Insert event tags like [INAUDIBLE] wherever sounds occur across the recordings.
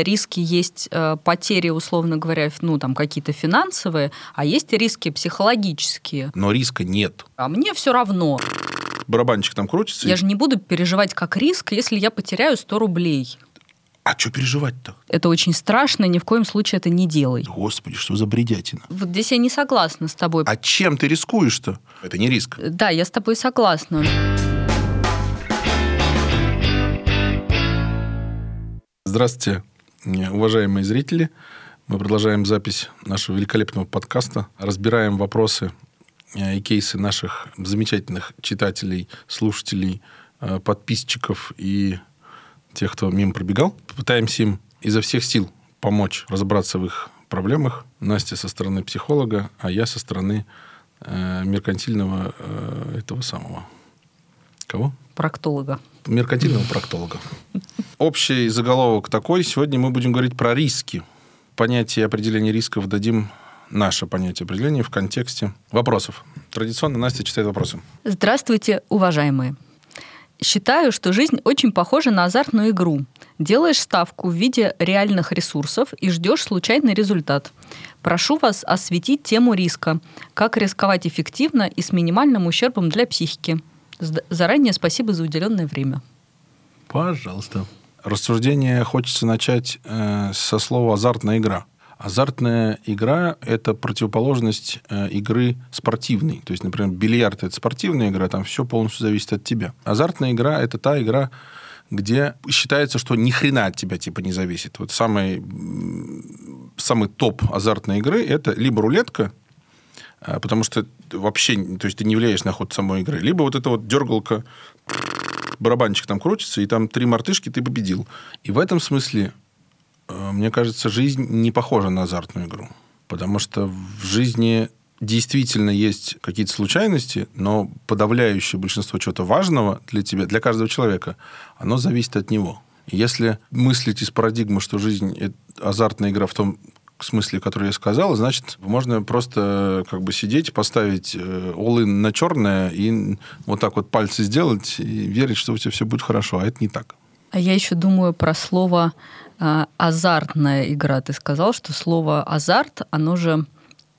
что риски есть э, потери, условно говоря, ну, там какие-то финансовые, а есть риски психологические. Но риска нет. А мне все равно. Барабанчик там крутится. Я и- же не буду переживать как риск, если я потеряю 100 рублей. А что переживать-то? Это очень страшно, ни в коем случае это не делай. Господи, что за бредятина? Вот здесь я не согласна с тобой. А чем ты рискуешь-то? Это не риск. Да, я с тобой согласна. Здравствуйте, уважаемые зрители. Мы продолжаем запись нашего великолепного подкаста. Разбираем вопросы э, и кейсы наших замечательных читателей, слушателей, э, подписчиков и тех, кто мимо пробегал. Пытаемся им изо всех сил помочь разобраться в их проблемах. Настя со стороны психолога, а я со стороны э, меркантильного э, этого самого. Кого? Проктолога. меркантильного проктолога. Общий заголовок такой. Сегодня мы будем говорить про риски. Понятие определения рисков дадим наше понятие определения в контексте вопросов. Традиционно Настя читает вопросы. Здравствуйте, уважаемые. Считаю, что жизнь очень похожа на азартную игру. Делаешь ставку в виде реальных ресурсов и ждешь случайный результат. Прошу вас осветить тему риска. Как рисковать эффективно и с минимальным ущербом для психики. Заранее спасибо за уделенное время. Пожалуйста. Рассуждение хочется начать э, со слова азартная игра. Азартная игра – это противоположность э, игры спортивной. То есть, например, бильярд – это спортивная игра, там все полностью зависит от тебя. Азартная игра – это та игра, где считается, что ни хрена от тебя типа не зависит. Вот самый, самый топ азартной игры – это либо рулетка, потому что вообще, то есть ты не влияешь на ход самой игры, либо вот эта вот дергалка, барабанчик там крутится, и там три мартышки ты победил. И в этом смысле, э, мне кажется, жизнь не похожа на азартную игру. Потому что в жизни действительно есть какие-то случайности, но подавляющее большинство чего-то важного для тебя, для каждого человека, оно зависит от него. Если мыслить из парадигмы, что жизнь – это азартная игра в том смысле, который я сказал, значит, можно просто как бы сидеть, поставить э, all-in на черное и вот так вот пальцы сделать и верить, что у тебя все будет хорошо. А это не так. А я еще думаю про слово а, азартная игра. Ты сказал, что слово азарт, оно же,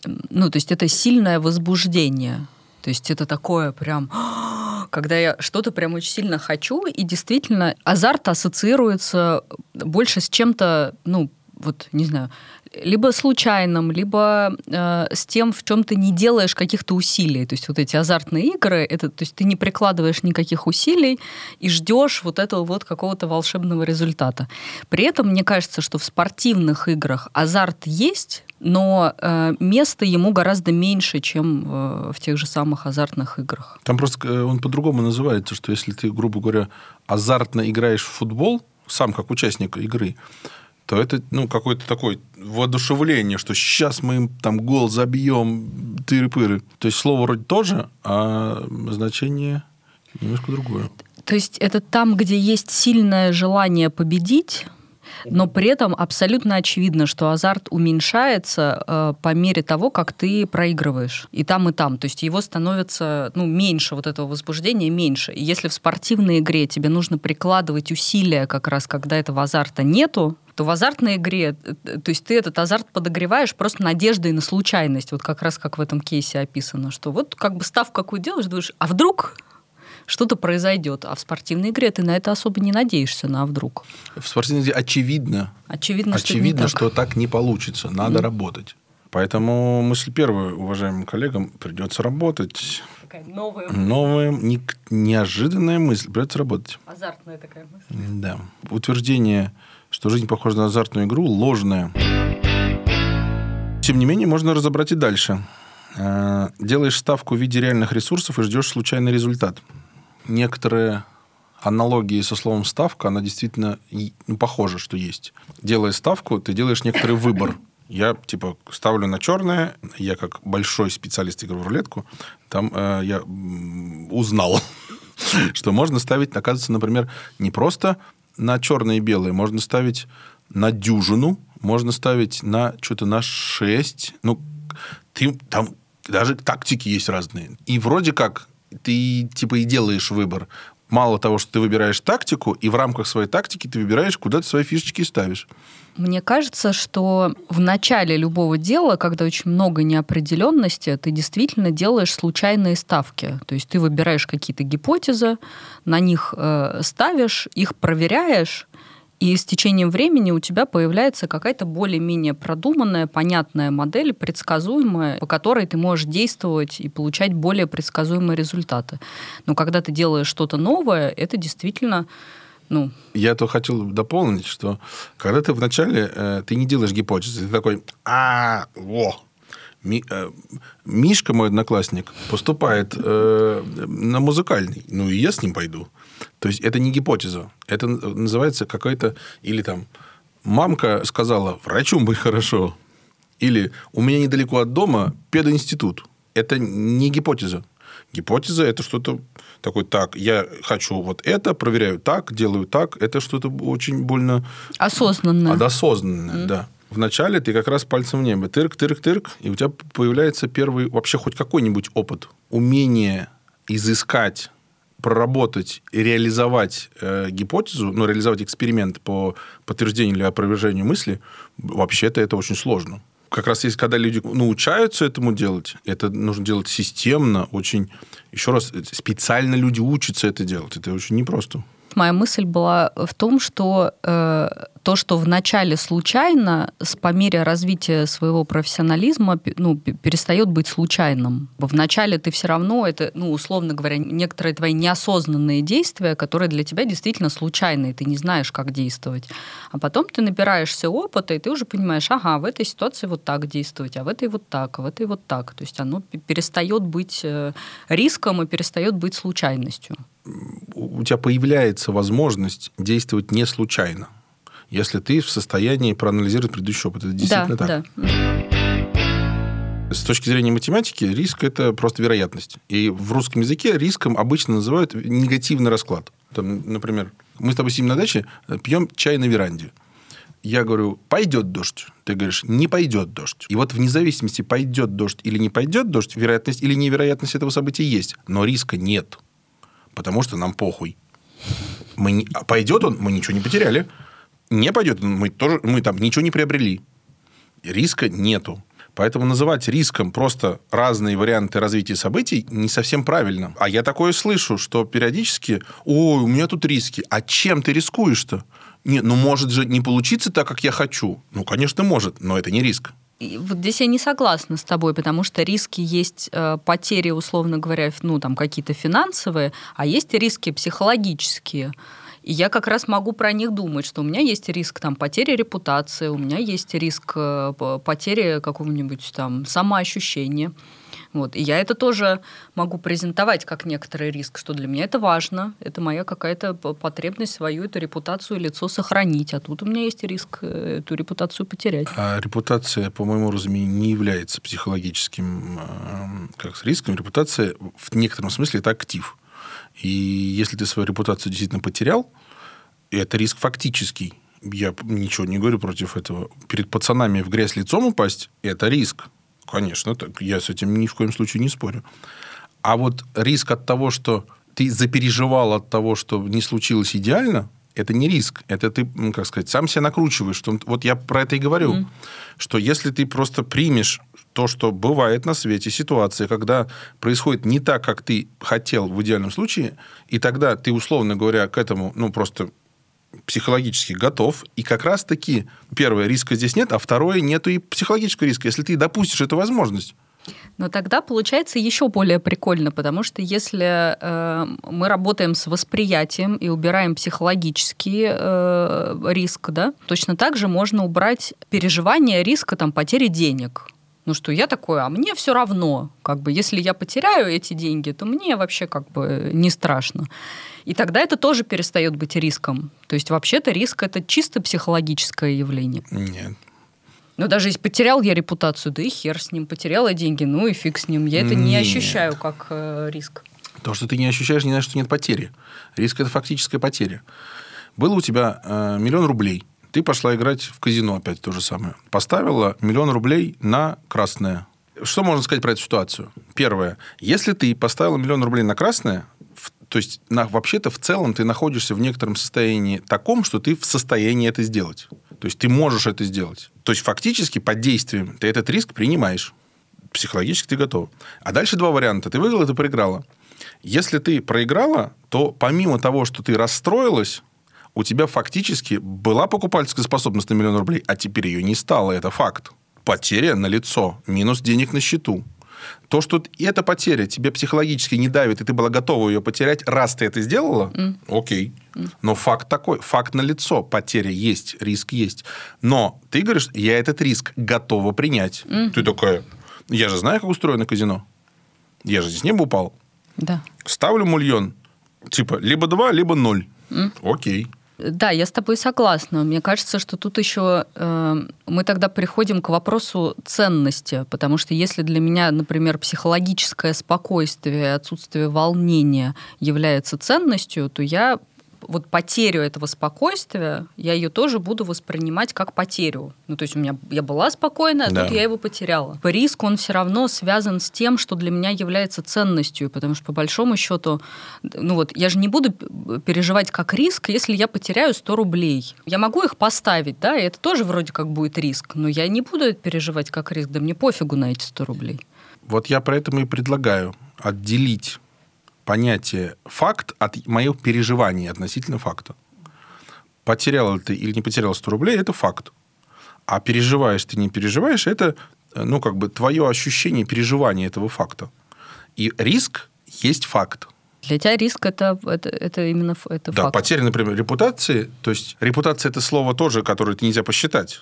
ну, то есть это сильное возбуждение. То есть это такое прям, [GASPS] когда я что-то прям очень сильно хочу, и действительно азарт ассоциируется больше с чем-то, ну, вот, не знаю, либо случайным, либо э, с тем, в чем ты не делаешь каких-то усилий. То есть вот эти азартные игры, это, то есть ты не прикладываешь никаких усилий и ждешь вот этого вот какого-то волшебного результата. При этом мне кажется, что в спортивных играх азарт есть, но э, места ему гораздо меньше, чем э, в тех же самых азартных играх. Там просто э, он по-другому называется, что если ты, грубо говоря, азартно играешь в футбол, сам как участник игры, то это ну, какое-то такое воодушевление, что сейчас мы им там гол забьем, тыры-пыры. То есть слово вроде тоже, а значение немножко другое. То есть это там, где есть сильное желание победить, но при этом абсолютно очевидно, что азарт уменьшается э, по мере того, как ты проигрываешь. И там, и там. То есть его становится ну, меньше, вот этого возбуждения меньше. И если в спортивной игре тебе нужно прикладывать усилия как раз, когда этого азарта нету, то в азартной игре, э, то есть ты этот азарт подогреваешь просто надеждой на случайность, вот как раз как в этом кейсе описано, что вот как бы ставку какую делаешь, думаешь, а вдруг что-то произойдет. А в спортивной игре ты на это особо не надеешься, на «а вдруг. В спортивной игре очевидно, Очевидно, что, очевидно, не так. что так не получится. Надо работать. Поэтому мысль первая, уважаемым коллегам, придется работать. Такая новая, Новая, не- неожиданная мысль, придется работать. азартная такая мысль. Да. Утверждение, что жизнь похожа на азартную игру, ложное. Тем не менее, можно разобрать и дальше. Э, Делаешь ставку в виде реальных ресурсов и ждешь случайный результат. Некоторые аналогии со словом ставка, она действительно ну, похожа, что есть. Делая ставку, ты делаешь некоторый выбор. Я, типа, ставлю на черное. Я, как большой специалист игры в рулетку, там э, я узнал, [LAUGHS] что можно ставить, оказывается, например, не просто на черное и белое, можно ставить на дюжину, можно ставить на что-то на 6. Ну, ты, там даже тактики есть разные. И вроде как ты типа и делаешь выбор. мало того, что ты выбираешь тактику, и в рамках своей тактики ты выбираешь, куда ты свои фишечки ставишь. Мне кажется, что в начале любого дела, когда очень много неопределенности, ты действительно делаешь случайные ставки. То есть ты выбираешь какие-то гипотезы, на них э, ставишь, их проверяешь, и с течением времени у тебя появляется какая-то более-менее продуманная, понятная модель, предсказуемая, по которой ты можешь действовать и получать более предсказуемые результаты. Но когда ты делаешь что-то новое, это действительно ну... Я то хотел дополнить, что когда ты вначале, э, ты не делаешь гипотезы, ты такой, а, во, Ми, э, Мишка, мой одноклассник, поступает э, на музыкальный. Ну, и я с ним пойду. То есть, это не гипотеза. Это называется какая-то... Или там, мамка сказала, врачом быть хорошо. Или у меня недалеко от дома пединститут. Это не гипотеза. Гипотеза – это что-то такое, так, я хочу вот это, проверяю так, делаю так. Это что-то очень больно... Осознанное. Осознанное, mm. да. Вначале ты как раз пальцем в небо. Тырк, тырк, тырк, и у тебя появляется первый вообще хоть какой-нибудь опыт. Умение изыскать проработать и реализовать э, гипотезу, ну, реализовать эксперимент по подтверждению или опровержению мысли, вообще-то это очень сложно как раз есть, когда люди научаются этому делать, это нужно делать системно, очень, еще раз, специально люди учатся это делать. Это очень непросто. Моя мысль была в том, что э, то, что вначале случайно, по мере развития своего профессионализма, ну, перестает быть случайным. Вначале ты все равно, это, ну, условно говоря, некоторые твои неосознанные действия, которые для тебя действительно случайные, ты не знаешь, как действовать. А потом ты набираешься опыта, и ты уже понимаешь, ага, в этой ситуации вот так действовать, а в этой вот так, а в этой вот так. То есть оно перестает быть э, риском и перестает быть случайностью. У тебя появляется возможность действовать не случайно если ты в состоянии проанализировать предыдущий опыт. Это действительно да, так. Да. С точки зрения математики, риск – это просто вероятность. И в русском языке риском обычно называют негативный расклад. Там, например, мы с тобой сидим на даче, пьем чай на веранде. Я говорю, пойдет дождь. Ты говоришь, не пойдет дождь. И вот вне зависимости, пойдет дождь или не пойдет дождь, вероятность или невероятность этого события есть. Но риска нет. Потому что нам похуй. Мы не... А пойдет он, мы ничего не потеряли не пойдет, мы, тоже, мы там ничего не приобрели. Риска нету. Поэтому называть риском просто разные варианты развития событий не совсем правильно. А я такое слышу, что периодически, ой, у меня тут риски. А чем ты рискуешь-то? Не, ну, может же не получиться так, как я хочу. Ну, конечно, может, но это не риск. И вот здесь я не согласна с тобой, потому что риски есть э, потери, условно говоря, ну, там какие-то финансовые, а есть риски психологические. И я как раз могу про них думать, что у меня есть риск там, потери репутации, у меня есть риск э, потери какого-нибудь там самоощущения. Вот. И я это тоже могу презентовать как некоторый риск, что для меня это важно, это моя какая-то потребность свою, эту репутацию, лицо сохранить. А тут у меня есть риск э, эту репутацию потерять. А репутация, по моему разумению, не является психологическим э, как, риском. Репутация в некотором смысле это актив. И если ты свою репутацию действительно потерял, это риск фактический. Я ничего не говорю против этого. Перед пацанами в грязь лицом упасть – это риск. Конечно, так, я с этим ни в коем случае не спорю. А вот риск от того, что ты запереживал от того, что не случилось идеально, это не риск. Это ты, как сказать, сам себя накручиваешь. Что, вот я про это и говорю. Mm. Что если ты просто примешь то, что бывает на свете ситуация, когда происходит не так, как ты хотел в идеальном случае, и тогда ты, условно говоря, к этому, ну, просто психологически готов, и как раз-таки, первое, риска здесь нет, а второе, нету и психологического риска, если ты допустишь эту возможность. Но тогда получается еще более прикольно, потому что если э, мы работаем с восприятием и убираем психологический э, риск, да, точно так же можно убрать переживание риска там, потери денег. Ну что я такое, а мне все равно, как бы, если я потеряю эти деньги, то мне вообще как бы не страшно. И тогда это тоже перестает быть риском. То есть вообще-то риск это чисто психологическое явление. Нет. Но даже если потерял я репутацию, да и хер с ним, потерял я деньги, ну и фиг с ним. Я это не Нет. ощущаю как э, риск. То, что ты не ощущаешь, не значит, что нет потери. Риск это фактическая потеря. Было у тебя э, миллион рублей – ты пошла играть в казино опять то же самое. Поставила миллион рублей на красное. Что можно сказать про эту ситуацию? Первое. Если ты поставила миллион рублей на красное, То есть на, вообще-то в целом ты находишься в некотором состоянии таком, что ты в состоянии это сделать. То есть ты можешь это сделать. То есть фактически под действием ты этот риск принимаешь. Психологически ты готов. А дальше два варианта. Ты выиграла, ты проиграла. Если ты проиграла, то помимо того, что ты расстроилась, у тебя фактически была покупательская способность на миллион рублей, а теперь ее не стало. Это факт. Потеря на лицо, минус денег на счету. То, что эта потеря тебе психологически не давит, и ты была готова ее потерять, раз ты это сделала, mm. окей. Mm. Но факт такой, факт на лицо, потеря есть, риск есть. Но ты говоришь, я этот риск готова принять. Mm. Ты такая, я же знаю, как устроено казино. Я же здесь не упал. Да. Ставлю мульон. Типа, либо два, либо ноль. Mm. Окей. Да, я с тобой согласна. Мне кажется, что тут еще э, мы тогда приходим к вопросу ценности, потому что если для меня, например, психологическое спокойствие, отсутствие волнения является ценностью, то я вот потерю этого спокойствия, я ее тоже буду воспринимать как потерю. Ну, то есть у меня я была спокойна, а да. тут я его потеряла. Риск, он все равно связан с тем, что для меня является ценностью, потому что по большому счету, ну вот, я же не буду переживать как риск, если я потеряю 100 рублей. Я могу их поставить, да, и это тоже вроде как будет риск, но я не буду переживать как риск, да мне пофигу на эти 100 рублей. Вот я поэтому и предлагаю отделить понятие факт от моего переживания относительно факта. Потерял ты или не потерял 100 рублей, это факт. А переживаешь ты, не переживаешь, это ну, как бы твое ощущение переживания этого факта. И риск есть факт. Для тебя риск это, это, это именно это да, факт. потеря, например, репутации. То есть репутация это слово тоже, которое нельзя посчитать.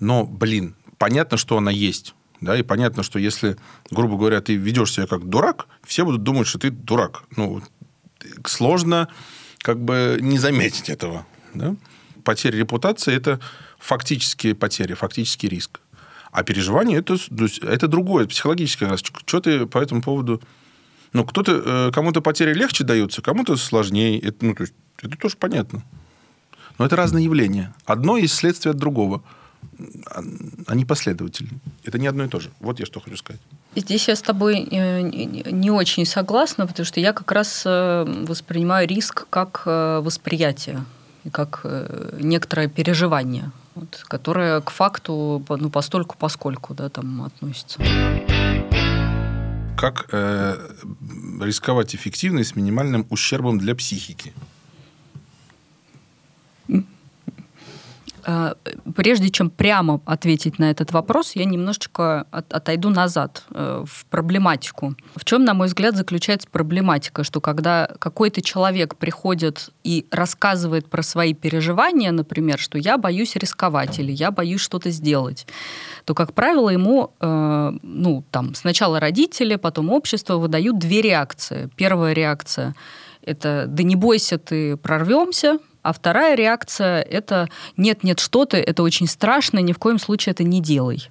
Но, блин, понятно, что она есть. Да, и понятно, что если, грубо говоря, ты ведешь себя как дурак, все будут думать, что ты дурак. Ну, сложно как бы не заметить этого. Да? Потеря репутации – это фактические потери, фактический риск. А переживание это, это другое, психологическое. Что ты по этому поводу... Ну, кто-то, э, кому-то потери легче даются, кому-то сложнее. Это, ну, то есть, это тоже понятно. Но это разные явления. Одно есть следствие от другого они последовательны. Это не одно и то же. Вот я что хочу сказать. Здесь я с тобой э, не очень согласна, потому что я как раз э, воспринимаю риск как э, восприятие, как некоторое переживание, вот, которое к факту ну, постольку поскольку да, там относится. Как э, рисковать эффективно и с минимальным ущербом для психики? Прежде чем прямо ответить на этот вопрос, я немножечко от, отойду назад э, в проблематику. В чем, на мой взгляд, заключается проблематика, что когда какой-то человек приходит и рассказывает про свои переживания, например, что я боюсь рисковать или я боюсь что-то сделать, то, как правило, ему, э, ну, там, сначала родители, потом общество выдают две реакции. Первая реакция – это «да не бойся, ты прорвемся», а вторая реакция – это «нет-нет, что ты, это очень страшно, ни в коем случае это не делай».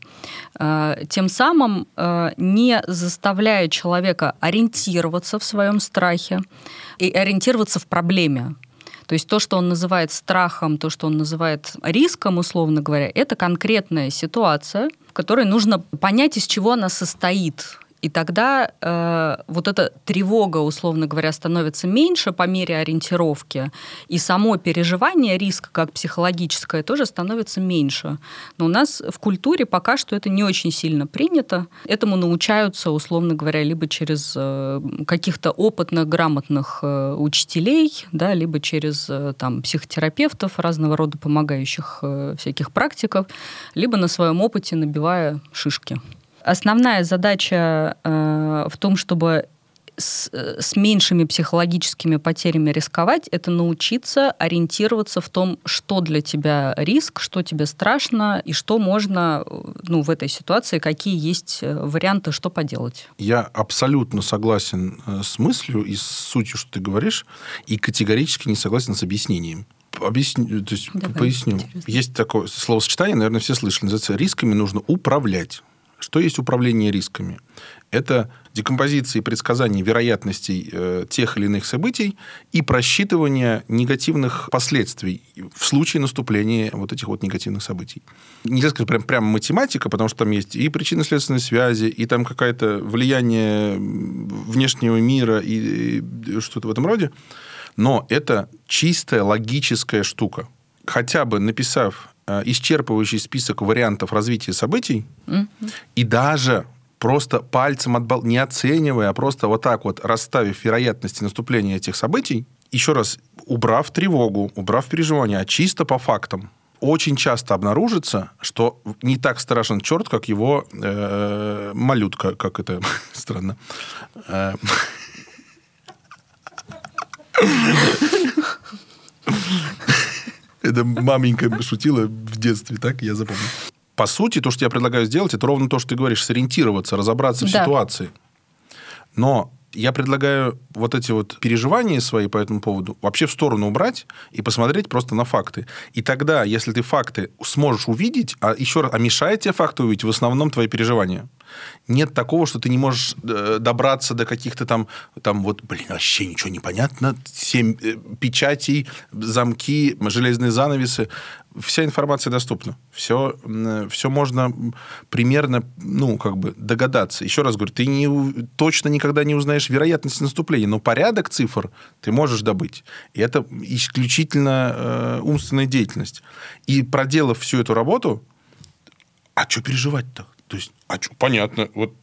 А, тем самым, а, не заставляя человека ориентироваться в своем страхе и ориентироваться в проблеме. То есть то, что он называет страхом, то, что он называет риском, условно говоря, это конкретная ситуация, в которой нужно понять, из чего она состоит, и тогда э, вот эта тревога, условно говоря, становится меньше по мере ориентировки, и само переживание риска, как психологическое, тоже становится меньше. Но у нас в культуре пока что это не очень сильно принято. Этому научаются, условно говоря, либо через э, каких-то опытных, грамотных э, учителей, да, либо через э, там, психотерапевтов, разного рода помогающих э, всяких практиков, либо на своем опыте набивая шишки. Основная задача э, в том, чтобы с, с меньшими психологическими потерями рисковать, это научиться ориентироваться в том, что для тебя риск, что тебе страшно и что можно ну, в этой ситуации, какие есть э, варианты, что поделать. Я абсолютно согласен э, с мыслью и с сутью, что ты говоришь, и категорически не согласен с объяснением. Объясню, то есть Давай, поясню. Интересно. Есть такое словосочетание, наверное, все слышали, называется «рисками нужно управлять». Что есть управление рисками? Это декомпозиции предсказаний вероятностей э, тех или иных событий и просчитывания негативных последствий в случае наступления вот этих вот негативных событий. Нельзя сказать прям, прям математика, потому что там есть и причинно-следственные связи, и там какое-то влияние внешнего мира, и, и что-то в этом роде. Но это чистая логическая штука. Хотя бы написав исчерпывающий список вариантов развития событий, mm-hmm. и даже просто пальцем отбал, не оценивая, а просто вот так вот расставив вероятности наступления этих событий, еще раз, убрав тревогу, убрав переживания, а чисто по фактам, очень часто обнаружится, что не так страшен черт, как его э, малютка, как это [LAUGHS] странно. Э, [LAUGHS] это маменька шутила в детстве, так я запомнил по сути, то, что я предлагаю сделать, это ровно то, что ты говоришь, сориентироваться, разобраться в да. ситуации. Но я предлагаю вот эти вот переживания свои по этому поводу вообще в сторону убрать и посмотреть просто на факты. И тогда, если ты факты сможешь увидеть, а еще раз, а мешает тебе факты увидеть, в основном твои переживания нет такого, что ты не можешь э, добраться до каких-то там, там вот, блин, вообще ничего не понятно, семь э, печатей, замки, железные занавесы. Вся информация доступна. Все, все можно примерно, ну, как бы догадаться. Еще раз говорю, ты не, точно никогда не узнаешь вероятность наступления, но порядок цифр ты можешь добыть. И это исключительно э, умственная деятельность. И проделав всю эту работу, а что переживать-то? То есть, а что, понятно, вот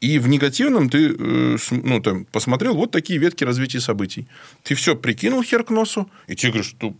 и в негативном ты э, ну, там, посмотрел вот такие ветки развития событий. Ты все прикинул хер к носу, и тебе говоришь, что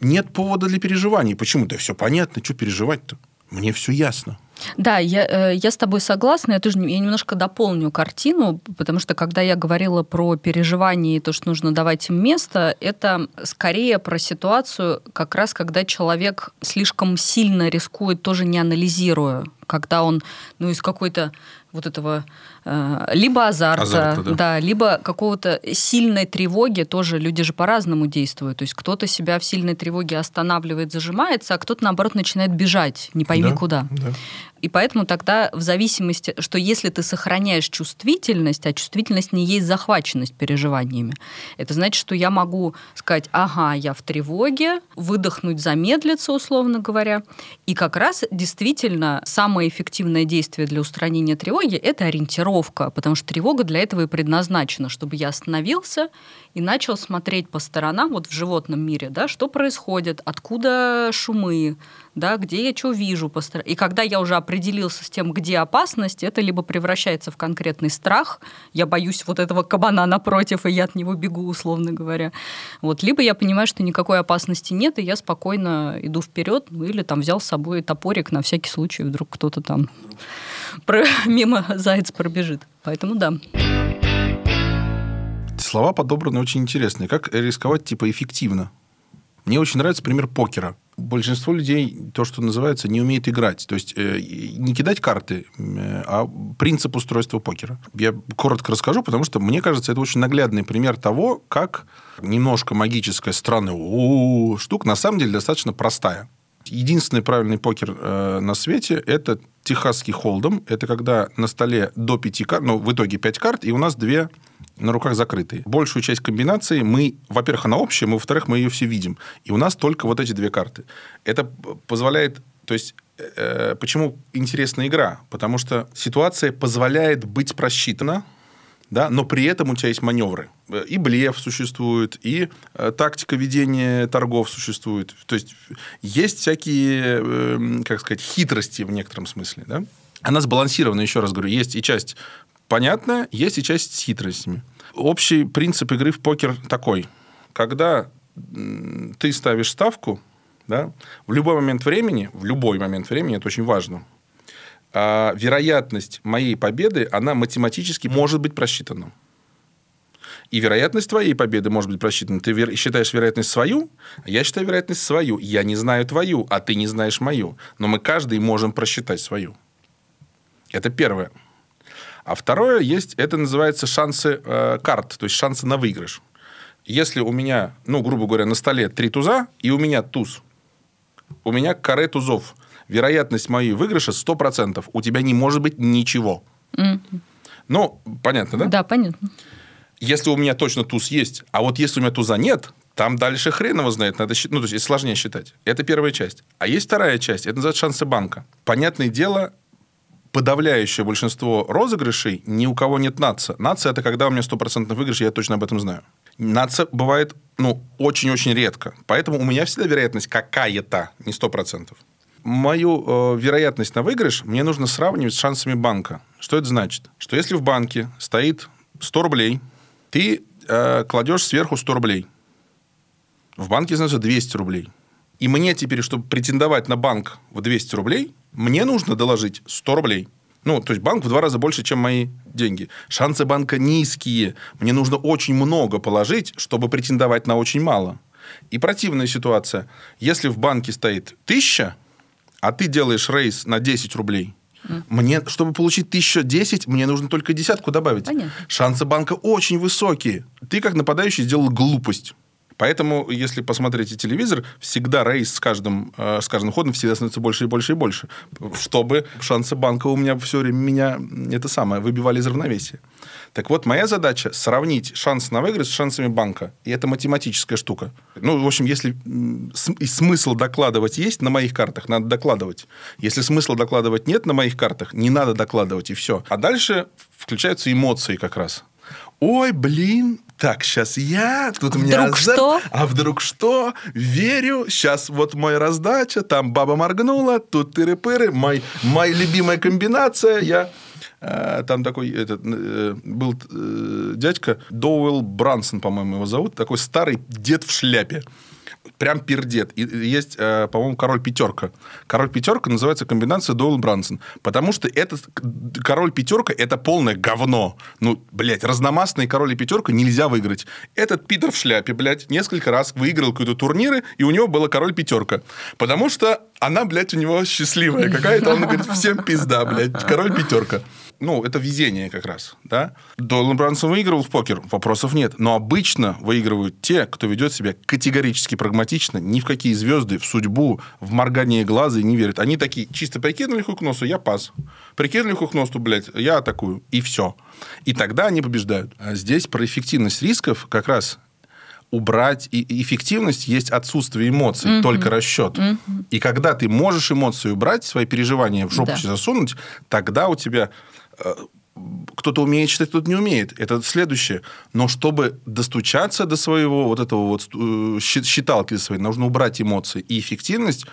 нет повода для переживаний. Почему? Да все понятно, что переживать-то? Мне все ясно. Да, я, э, я с тобой согласна. Я тоже я немножко дополню картину, потому что когда я говорила про переживания и то, что нужно давать им место, это скорее про ситуацию, как раз когда человек слишком сильно рискует, тоже не анализируя, когда он ну, из какой-то вот этого э, либо азарта, азарта да. да, либо какого-то сильной тревоги, тоже люди же по-разному действуют. То есть кто-то себя в сильной тревоге останавливает, зажимается, а кто-то, наоборот, начинает бежать, не пойми да, куда. Да. И поэтому тогда в зависимости, что если ты сохраняешь чувствительность, а чувствительность не есть захваченность переживаниями, это значит, что я могу сказать, ага, я в тревоге, выдохнуть, замедлиться, условно говоря. И как раз действительно самое эффективное действие для устранения тревоги – это ориентировка, потому что тревога для этого и предназначена, чтобы я остановился и начал смотреть по сторонам, вот в животном мире, да, что происходит, откуда шумы, да, где я что вижу. По стор... И когда я уже определился с тем, где опасность, это либо превращается в конкретный страх, я боюсь вот этого кабана напротив, и я от него бегу, условно говоря. Вот. Либо я понимаю, что никакой опасности нет, и я спокойно иду вперед, ну или там взял с собой топорик на всякий случай, вдруг кто-то там про... мимо заяц пробежит. Поэтому да. Слова подобраны очень интересные. Как рисковать типа эффективно? Мне очень нравится пример покера. Большинство людей, то, что называется, не умеет играть. То есть, э, не кидать карты, э, а принцип устройства покера. Я коротко расскажу, потому что, мне кажется, это очень наглядный пример того, как немножко магическая, странная штука на самом деле достаточно простая. Единственный правильный покер э, на свете – это техасский холдом. Это когда на столе до пяти карт, ну, в итоге пять карт, и у нас две на руках закрытые. Большую часть комбинации мы, во-первых, она общая, мы, во-вторых, мы ее все видим. И у нас только вот эти две карты. Это позволяет... То есть, э, почему интересная игра? Потому что ситуация позволяет быть просчитана, да, но при этом у тебя есть маневры. И блеф существует, и э, тактика ведения торгов существует. То есть есть всякие, э, как сказать, хитрости в некотором смысле. Да? Она сбалансирована, еще раз говорю. Есть и часть понятная, есть и часть с хитростями. Общий принцип игры в покер такой. Когда ты ставишь ставку, да, в любой момент времени, в любой момент времени, это очень важно, а вероятность моей победы, она математически может быть просчитана. И вероятность твоей победы может быть просчитана. Ты считаешь вероятность свою, а я считаю вероятность свою. Я не знаю твою, а ты не знаешь мою. Но мы каждый можем просчитать свою. Это первое. А второе есть, это называется шансы э, карт, то есть шансы на выигрыш. Если у меня, ну, грубо говоря, на столе три туза, и у меня туз, у меня каре тузов – вероятность моей выигрыша 100%. У тебя не может быть ничего. Mm-hmm. Ну, понятно, да? Да, понятно. Если у меня точно туз есть, а вот если у меня туза нет, там дальше хрен его знает, надо считать, ну, то есть сложнее считать. Это первая часть. А есть вторая часть, это называется шансы банка. Понятное дело, подавляющее большинство розыгрышей ни у кого нет наца. Наца – это когда у меня стопроцентный выигрыш, я точно об этом знаю. Наца бывает, ну, очень-очень редко. Поэтому у меня всегда вероятность какая-то, не сто процентов. Мою э, вероятность на выигрыш мне нужно сравнивать с шансами банка. Что это значит? Что если в банке стоит 100 рублей, ты э, кладешь сверху 100 рублей. В банке становится 200 рублей. И мне теперь, чтобы претендовать на банк в 200 рублей, мне нужно доложить 100 рублей. Ну, то есть банк в два раза больше, чем мои деньги. Шансы банка низкие. Мне нужно очень много положить, чтобы претендовать на очень мало. И противная ситуация. Если в банке стоит тысяча, а ты делаешь рейс на 10 рублей, мне, чтобы получить 1010, мне нужно только десятку добавить. Понятно. Шансы банка очень высокие. Ты, как нападающий, сделал глупость. Поэтому, если посмотрите телевизор, всегда рейс с каждым, э, с каждым ходом всегда становится больше и больше и больше. Чтобы шансы банка у меня все время меня это самое выбивали из равновесия. Так вот, моя задача сравнить шанс на выигрыш с шансами банка. И это математическая штука. Ну, в общем, если и смысл докладывать есть на моих картах, надо докладывать. Если смысла докладывать нет на моих картах, не надо докладывать, и все. А дальше включаются эмоции как раз. Ой, блин, так, сейчас я, тут у меня Вдруг азарт. что? А вдруг что? Верю, сейчас вот моя раздача, там баба моргнула, тут тыры-пыры, мой, моя любимая комбинация, я... э, Там такой этот, э, был э, дядька Доуэлл Брансон, по-моему, его зовут, такой старый дед в шляпе. Прям пердед. И есть, э, по-моему, король пятерка. Король пятерка называется комбинация Доуэлл Брансон. Потому что этот король пятерка это полное говно. Ну, блядь, разномастный король пятерка нельзя выиграть. Этот Питер в шляпе, блядь, несколько раз выиграл какие-то турниры, и у него была король пятерка. Потому что она, блядь, у него счастливая какая-то. Он говорит, всем пизда, блядь, король пятерка. Ну, это везение как раз, да. Дойлан Брансон выигрывал в покер, вопросов нет. Но обычно выигрывают те, кто ведет себя категорически прагматично, ни в какие звезды, в судьбу, в моргание глаза не верят. Они такие, чисто прикинули хуй к носу, я пас. Прикинули хуй к носу, блядь, я атакую. И все. И тогда они побеждают. А здесь про эффективность рисков как раз убрать и эффективность есть отсутствие эмоций, только расчет. И когда ты можешь эмоции убрать, свои переживания в жопу Да. засунуть, тогда у тебя кто-то умеет читать, кто-то не умеет. Это следующее. Но чтобы достучаться до своего вот этого вот э, считалки своей, нужно убрать эмоции. И эффективность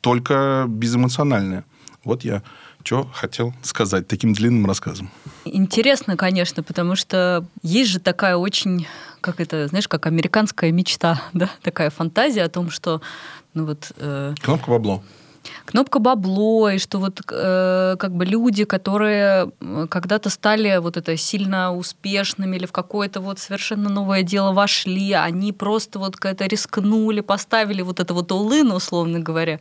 только безэмоциональная. Вот я что хотел сказать таким длинным рассказом. Интересно, конечно, потому что есть же такая очень, как это, знаешь, как американская мечта, [LAUGHS] да, такая фантазия о том, что, ну вот, э, Кнопка бабло. Кнопка бабло, и что вот э, как бы люди, которые когда-то стали вот это сильно успешными или в какое-то вот совершенно новое дело вошли, они просто вот как-то рискнули, поставили вот это вот улын, условно говоря.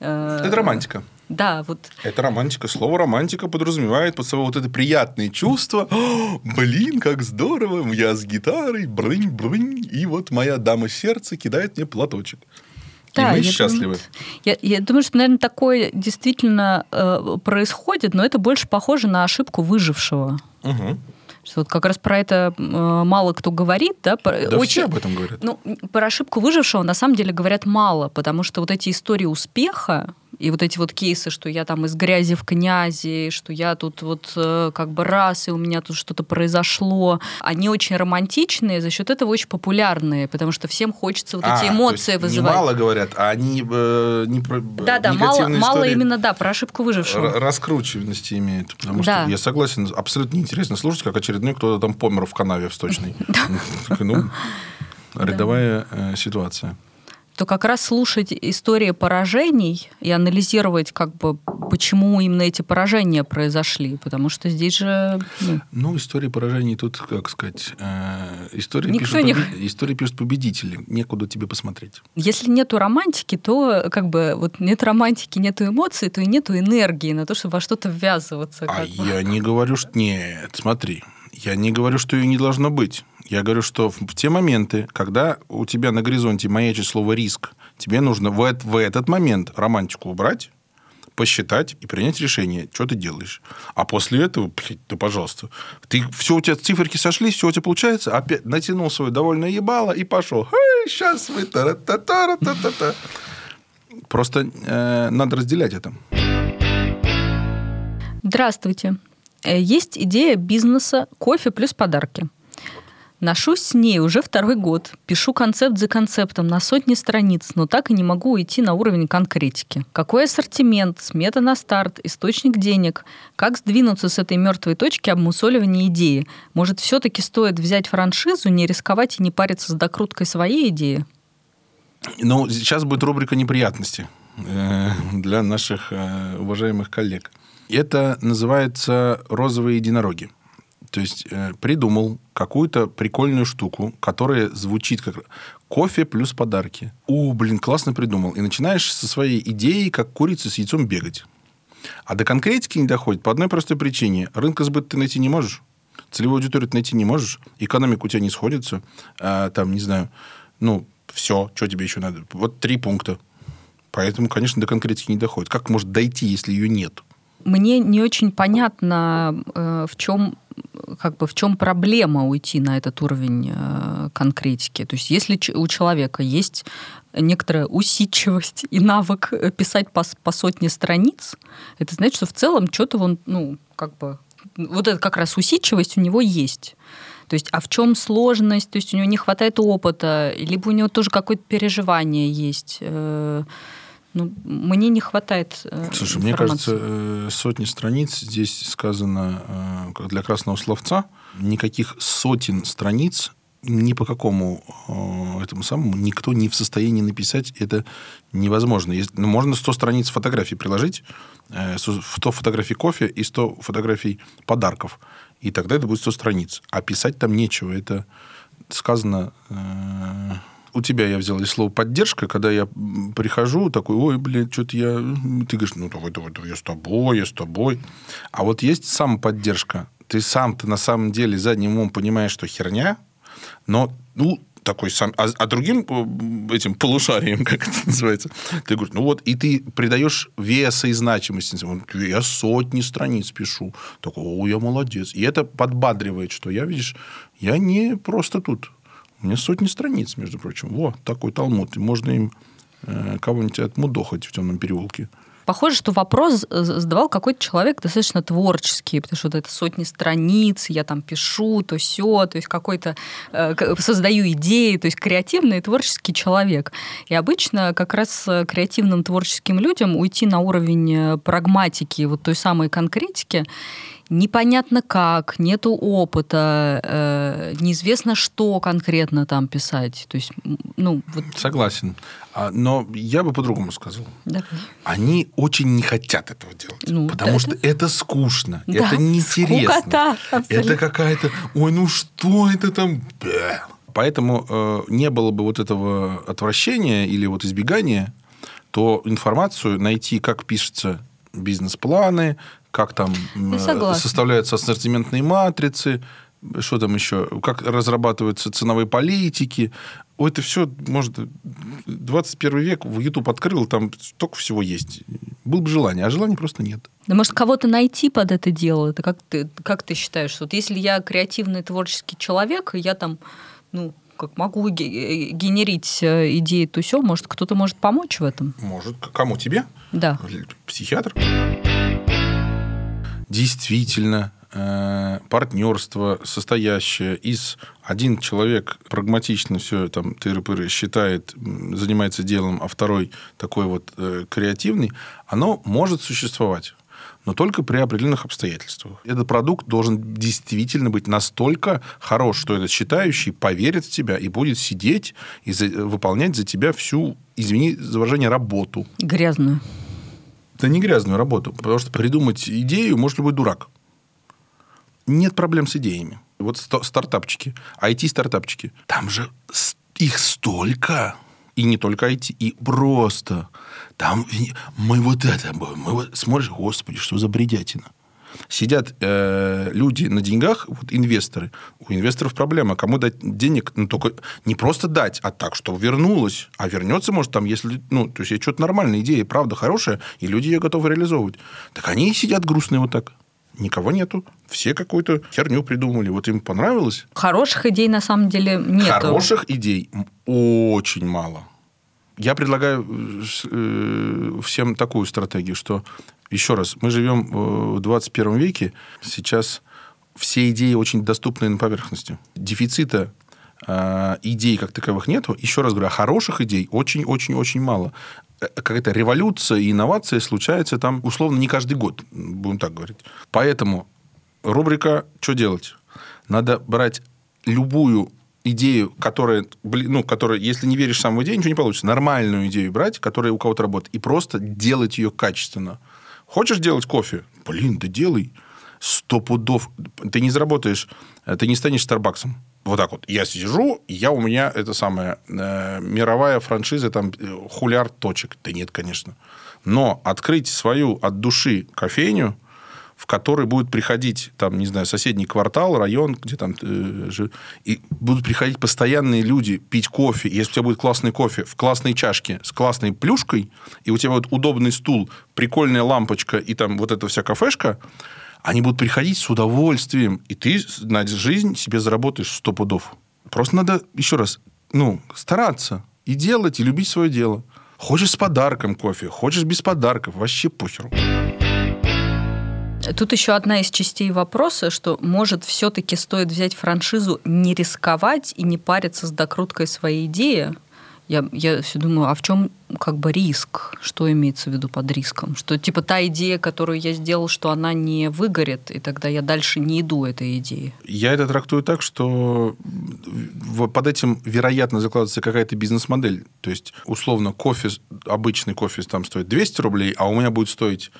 Э, Это романтика. Да, вот Это романтика. Слово романтика подразумевает под собой вот это приятные чувства. «О, блин, как здорово! Я с гитарой, брынь, брынь, и вот моя дама сердца кидает мне платочек. И мы счастливы. думаю, я, я думаю, что, наверное, такое действительно э, происходит, но это больше похоже на ошибку выжившего. Мгм. Что вот как раз про это э, мало кто говорит, да? про- Да очень- все об этом говорят. Ну, про ошибку выжившего на самом деле говорят мало, потому что вот эти истории успеха и вот эти вот кейсы, что я там из грязи в князи, что я тут вот э, как бы раз, и у меня тут что-то произошло, они очень романтичные, за счет этого очень популярные, потому что всем хочется вот А, эти эмоции вызывать. Не мало говорят, а они э, не про Да-да, мало, негативные мало истории именно, да, про ошибку выжившего. р- раскручиваности имеют. Потому Да. что я согласен, абсолютно неинтересно слушать, как очередной кто-то там помер в канаве в сточной. [LAUGHS] Ну, [LAUGHS] рядовая э, ситуация. То как раз слушать истории поражений и анализировать, как бы, почему именно эти поражения произошли. Потому что здесь же... ну, Ну, истории поражений тут, как сказать, э, истории, Никто пишут не- побе- истории пишут победители. Некуда тебе посмотреть. если нету романтики, то как бы вот нет романтики, нету эмоций, то и нету энергии на то, чтобы во что-то ввязываться. А бы. я не говорю, что... Нет, смотри. Я не говорю, что ее не должно быть. Я говорю, что в те моменты, когда у тебя на горизонте маячит слово «риск», тебе нужно в, в этот момент романтику убрать, посчитать и принять решение, что ты делаешь. А после этого, блядь, да пожалуйста, ты, все у тебя циферки сошлись, все у тебя получается, опять натянул свое довольное ебало и пошел. Сейчас вы та та та та та та Просто э, надо разделять это. Здравствуйте. Э, есть идея бизнеса кофе плюс подарки. Ношусь с ней уже второй год. Пишу концепт за концептом на сотни страниц, но так и не могу уйти на уровень конкретики. Какой ассортимент, смета на старт, источник денег? Как сдвинуться с этой мертвой точки обмусоливания идеи? Может, все-таки стоит взять франшизу, не рисковать и не париться с докруткой своей идеи? Ну, сейчас будет рубрика неприятности э, для наших э, уважаемых коллег. Это называется розовые единороги. То есть э, придумал какую-то прикольную штуку, которая звучит как кофе плюс подарки. О, блин, классно придумал. И начинаешь со своей идеей, как курица с яйцом бегать. А до конкретики не доходит по одной простой причине. Рынка сбыта ты найти не можешь. Целевую аудиторию ты найти не можешь. Экономика у тебя не сходится. А, там, не знаю, ну, все, что тебе еще надо. Вот три пункта. Поэтому, конечно, до конкретики не доходит. Как может дойти, если ее нет? Мне не очень понятно, э, в чем как бы в чем проблема уйти на этот уровень э, конкретики? То есть если у человека есть некоторая усидчивость и навык писать по, по сотне страниц, это значит, что в целом что-то он, ну, как бы, вот это как раз усидчивость у него есть. То есть, а в чем сложность? То есть у него не хватает опыта, либо у него тоже какое-то переживание есть. Э, ну, мне не хватает э, Слушай, информации. мне кажется, э, сотни страниц здесь сказано э, для красного словца. Никаких сотен страниц ни по какому этому самому никто не в состоянии написать. Это невозможно. Ну, можно 100 страниц фотографий приложить, 100 фотографий кофе и 100 фотографий подарков. И тогда это будет 100 страниц. А писать там нечего. Это сказано у тебя я взял слово поддержка, когда я прихожу, такой, ой, блин, что-то я... Ты говоришь, ну, давай, давай, давай, я с тобой, я с тобой. А вот есть самоподдержка. Ты сам-то на самом деле задним умом понимаешь, что херня, но, ну, такой сам... А, а другим э, этим полушарием, [LAUGHS] как это называется, ты говоришь, ну вот, и ты придаешь веса и значимости. Я сотни страниц пишу. Такой, о, я молодец. И это подбадривает, что я, видишь, я не просто тут у меня сотни страниц, между прочим. Во, такой талмуд. И можно им э, кого-нибудь отмудохать в темном переулке. Похоже, что вопрос задавал какой-то человек достаточно творческий, потому что вот это сотни страниц, я там пишу, то все, то есть какой-то э, создаю идеи, то есть креативный и творческий человек. И обычно как раз креативным творческим людям уйти на уровень э, прагматики, вот той самой конкретики, непонятно как, нету опыта, э, неизвестно, что конкретно там писать. То есть, ну, вот... Согласен. А, но я бы по-другому сказал. Давай. Они очень не хотят этого делать. Ну, потому да, что это, это скучно, да, это неинтересно. Скукота, это какая-то, ой, ну что это там? Поэтому э, не было бы вот этого отвращения или вот избегания, то информацию найти, как пишется бизнес-планы, как там ну, составляются ассортиментные матрицы, что там еще, как разрабатываются ценовые политики. Ой, это все, может, 21 век, в YouTube открыл, там столько всего есть. Было бы желание, а желания просто нет. Да может, кого-то найти под это дело? Это как ты, как ты считаешь? Вот если я креативный творческий человек, я там, ну, как могу генерить э, идеи, то все, может, кто-то может помочь в этом? Может. Кому? Тебе? Да. Психиатр? Действительно э, партнерство, состоящее из один человек прагматично все там тыры-пыры считает, занимается делом, а второй такой вот э, креативный, оно может существовать но только при определенных обстоятельствах. Этот продукт должен действительно быть настолько хорош, что этот считающий поверит в тебя и будет сидеть и за, выполнять за тебя всю, извини за выражение, работу. Грязную. Да не грязную работу, потому что придумать идею может любой дурак. Нет проблем с идеями. Вот стартапчики, IT-стартапчики. Там же их столько. И не только IT, и просто. Там мы вот это, мы вот, смотришь, господи, что за бредятина. Сидят э, люди на деньгах, вот инвесторы. У инвесторов проблема. Кому дать денег, ну, только не просто дать, а так, что вернулось. А вернется, может, там, если... Ну, то есть, есть что-то нормальная идея, правда хорошая, и люди ее готовы реализовывать. Так они и сидят грустные вот так. Никого нету. Все какую-то херню придумали. Вот им понравилось. Хороших идей на самом деле нет. Хороших идей очень мало. Я предлагаю э, всем такую стратегию, что, еще раз, мы живем в 21 веке, сейчас все идеи очень доступны на поверхности. Дефицита э, идей как таковых нету. Еще раз говорю, а хороших идей очень-очень-очень мало. Э, какая-то революция и инновация случается там, условно, не каждый год, будем так говорить. Поэтому рубрика «Что делать?» Надо брать любую идею, которая, ну, которая, если не веришь в идею, ничего не получится. Нормальную идею брать, которая у кого-то работает, и просто делать ее качественно. Хочешь делать кофе? Блин, да делай. Сто пудов. Ты не заработаешь, ты не станешь Старбаксом. Вот так вот. Я сижу, я у меня это самое э, мировая франшиза, там э, хулиард точек. Да нет, конечно. Но открыть свою от души кофейню, в который будет приходить, там, не знаю, соседний квартал, район, где там... Э, и будут приходить постоянные люди пить кофе. Если у тебя будет классный кофе в классной чашке с классной плюшкой, и у тебя вот удобный стул, прикольная лампочка и там вот эта вся кафешка, они будут приходить с удовольствием, и ты на жизнь себе заработаешь сто пудов. Просто надо, еще раз, ну, стараться и делать, и любить свое дело. Хочешь с подарком кофе, хочешь без подарков, вообще похеру. Тут еще одна из частей вопроса, что, может, все-таки стоит взять франшизу, не рисковать и не париться с докруткой своей идеи, я, я все думаю, а в чем как бы риск? Что имеется в виду под риском? Что типа та идея, которую я сделал, что она не выгорит, и тогда я дальше не иду этой идеи. Я это трактую так, что под этим, вероятно, закладывается какая-то бизнес-модель. То есть, условно, кофе, обычный кофе там стоит 200 рублей, а у меня будет стоить,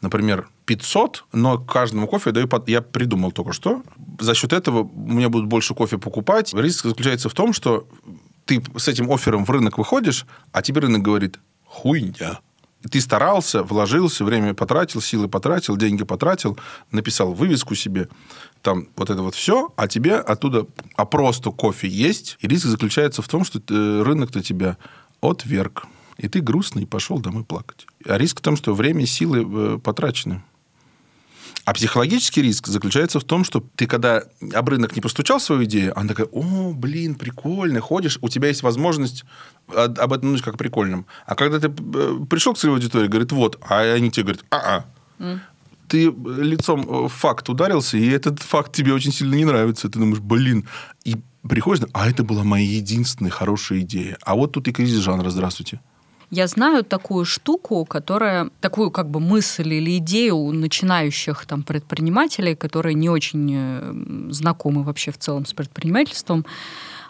например, 500, но каждому кофе я даю... Под... Я придумал только что. За счет этого меня будут больше кофе покупать. Риск заключается в том, что ты с этим оффером в рынок выходишь, а тебе рынок говорит, хуйня. Ты старался, вложился, время потратил, силы потратил, деньги потратил, написал вывеску себе, там вот это вот все, а тебе оттуда, а просто кофе есть, и риск заключается в том, что э, рынок-то тебя отверг. И ты грустный пошел домой плакать. А риск в том, что время и силы э, потрачены. А психологический риск заключается в том, что ты, когда об рынок не постучал свою идею, она такая, о, блин, прикольно, ходишь, у тебя есть возможность об этом думать как прикольном. А когда ты э, пришел к своей аудитории, говорит, вот, а они тебе говорят, а-а. Mm. Ты лицом в факт ударился, и этот факт тебе очень сильно не нравится. Ты думаешь, блин, и приходишь, а это была моя единственная хорошая идея. А вот тут и кризис жанра, здравствуйте. Я знаю такую штуку, которая, такую как бы мысль или идею у начинающих там предпринимателей, которые не очень э, знакомы вообще в целом с предпринимательством,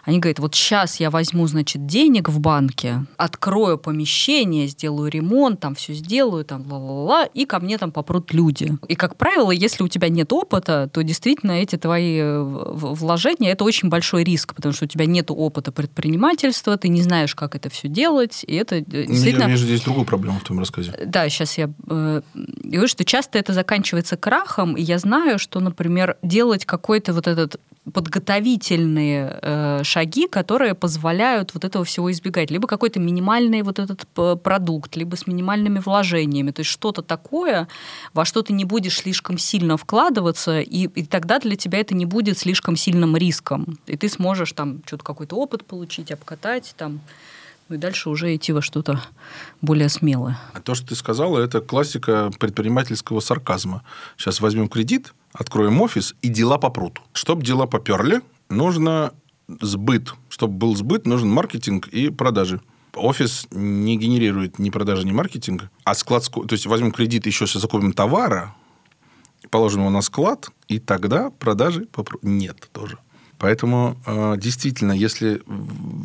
они говорят, вот сейчас я возьму, значит, денег в банке, открою помещение, сделаю ремонт, там все сделаю, там ла-ла-ла, и ко мне там попрут люди. И, как правило, если у тебя нет опыта, то действительно эти твои э, вложения, это очень большой риск, потому что у тебя нет опыта предпринимательства, ты не знаешь, как это все делать, и это э, действительно... Я вижу здесь другую проблему в твоем рассказе. Да, сейчас я э, говорю, что часто это заканчивается крахом, и я знаю, что, например, делать какой-то вот этот подготовительные э, шаги, которые позволяют вот этого всего избегать. Либо какой-то минимальный вот этот продукт, либо с минимальными вложениями. То есть что-то такое, во что ты не будешь слишком сильно вкладываться, и, и тогда для тебя это не будет слишком сильным риском. И ты сможешь там что-то какой-то опыт получить, обкатать там ну и дальше уже идти во что-то более смелое. А то, что ты сказала, это классика предпринимательского сарказма. Сейчас возьмем кредит, откроем офис, и дела попрут. Чтобы дела поперли, нужно сбыт. Чтобы был сбыт, нужен маркетинг и продажи. Офис не генерирует ни продажи, ни маркетинга. А склад... То есть, возьмем кредит, еще сейчас закупим товара, положим его на склад, и тогда продажи попрут. Нет тоже. Поэтому э, действительно, если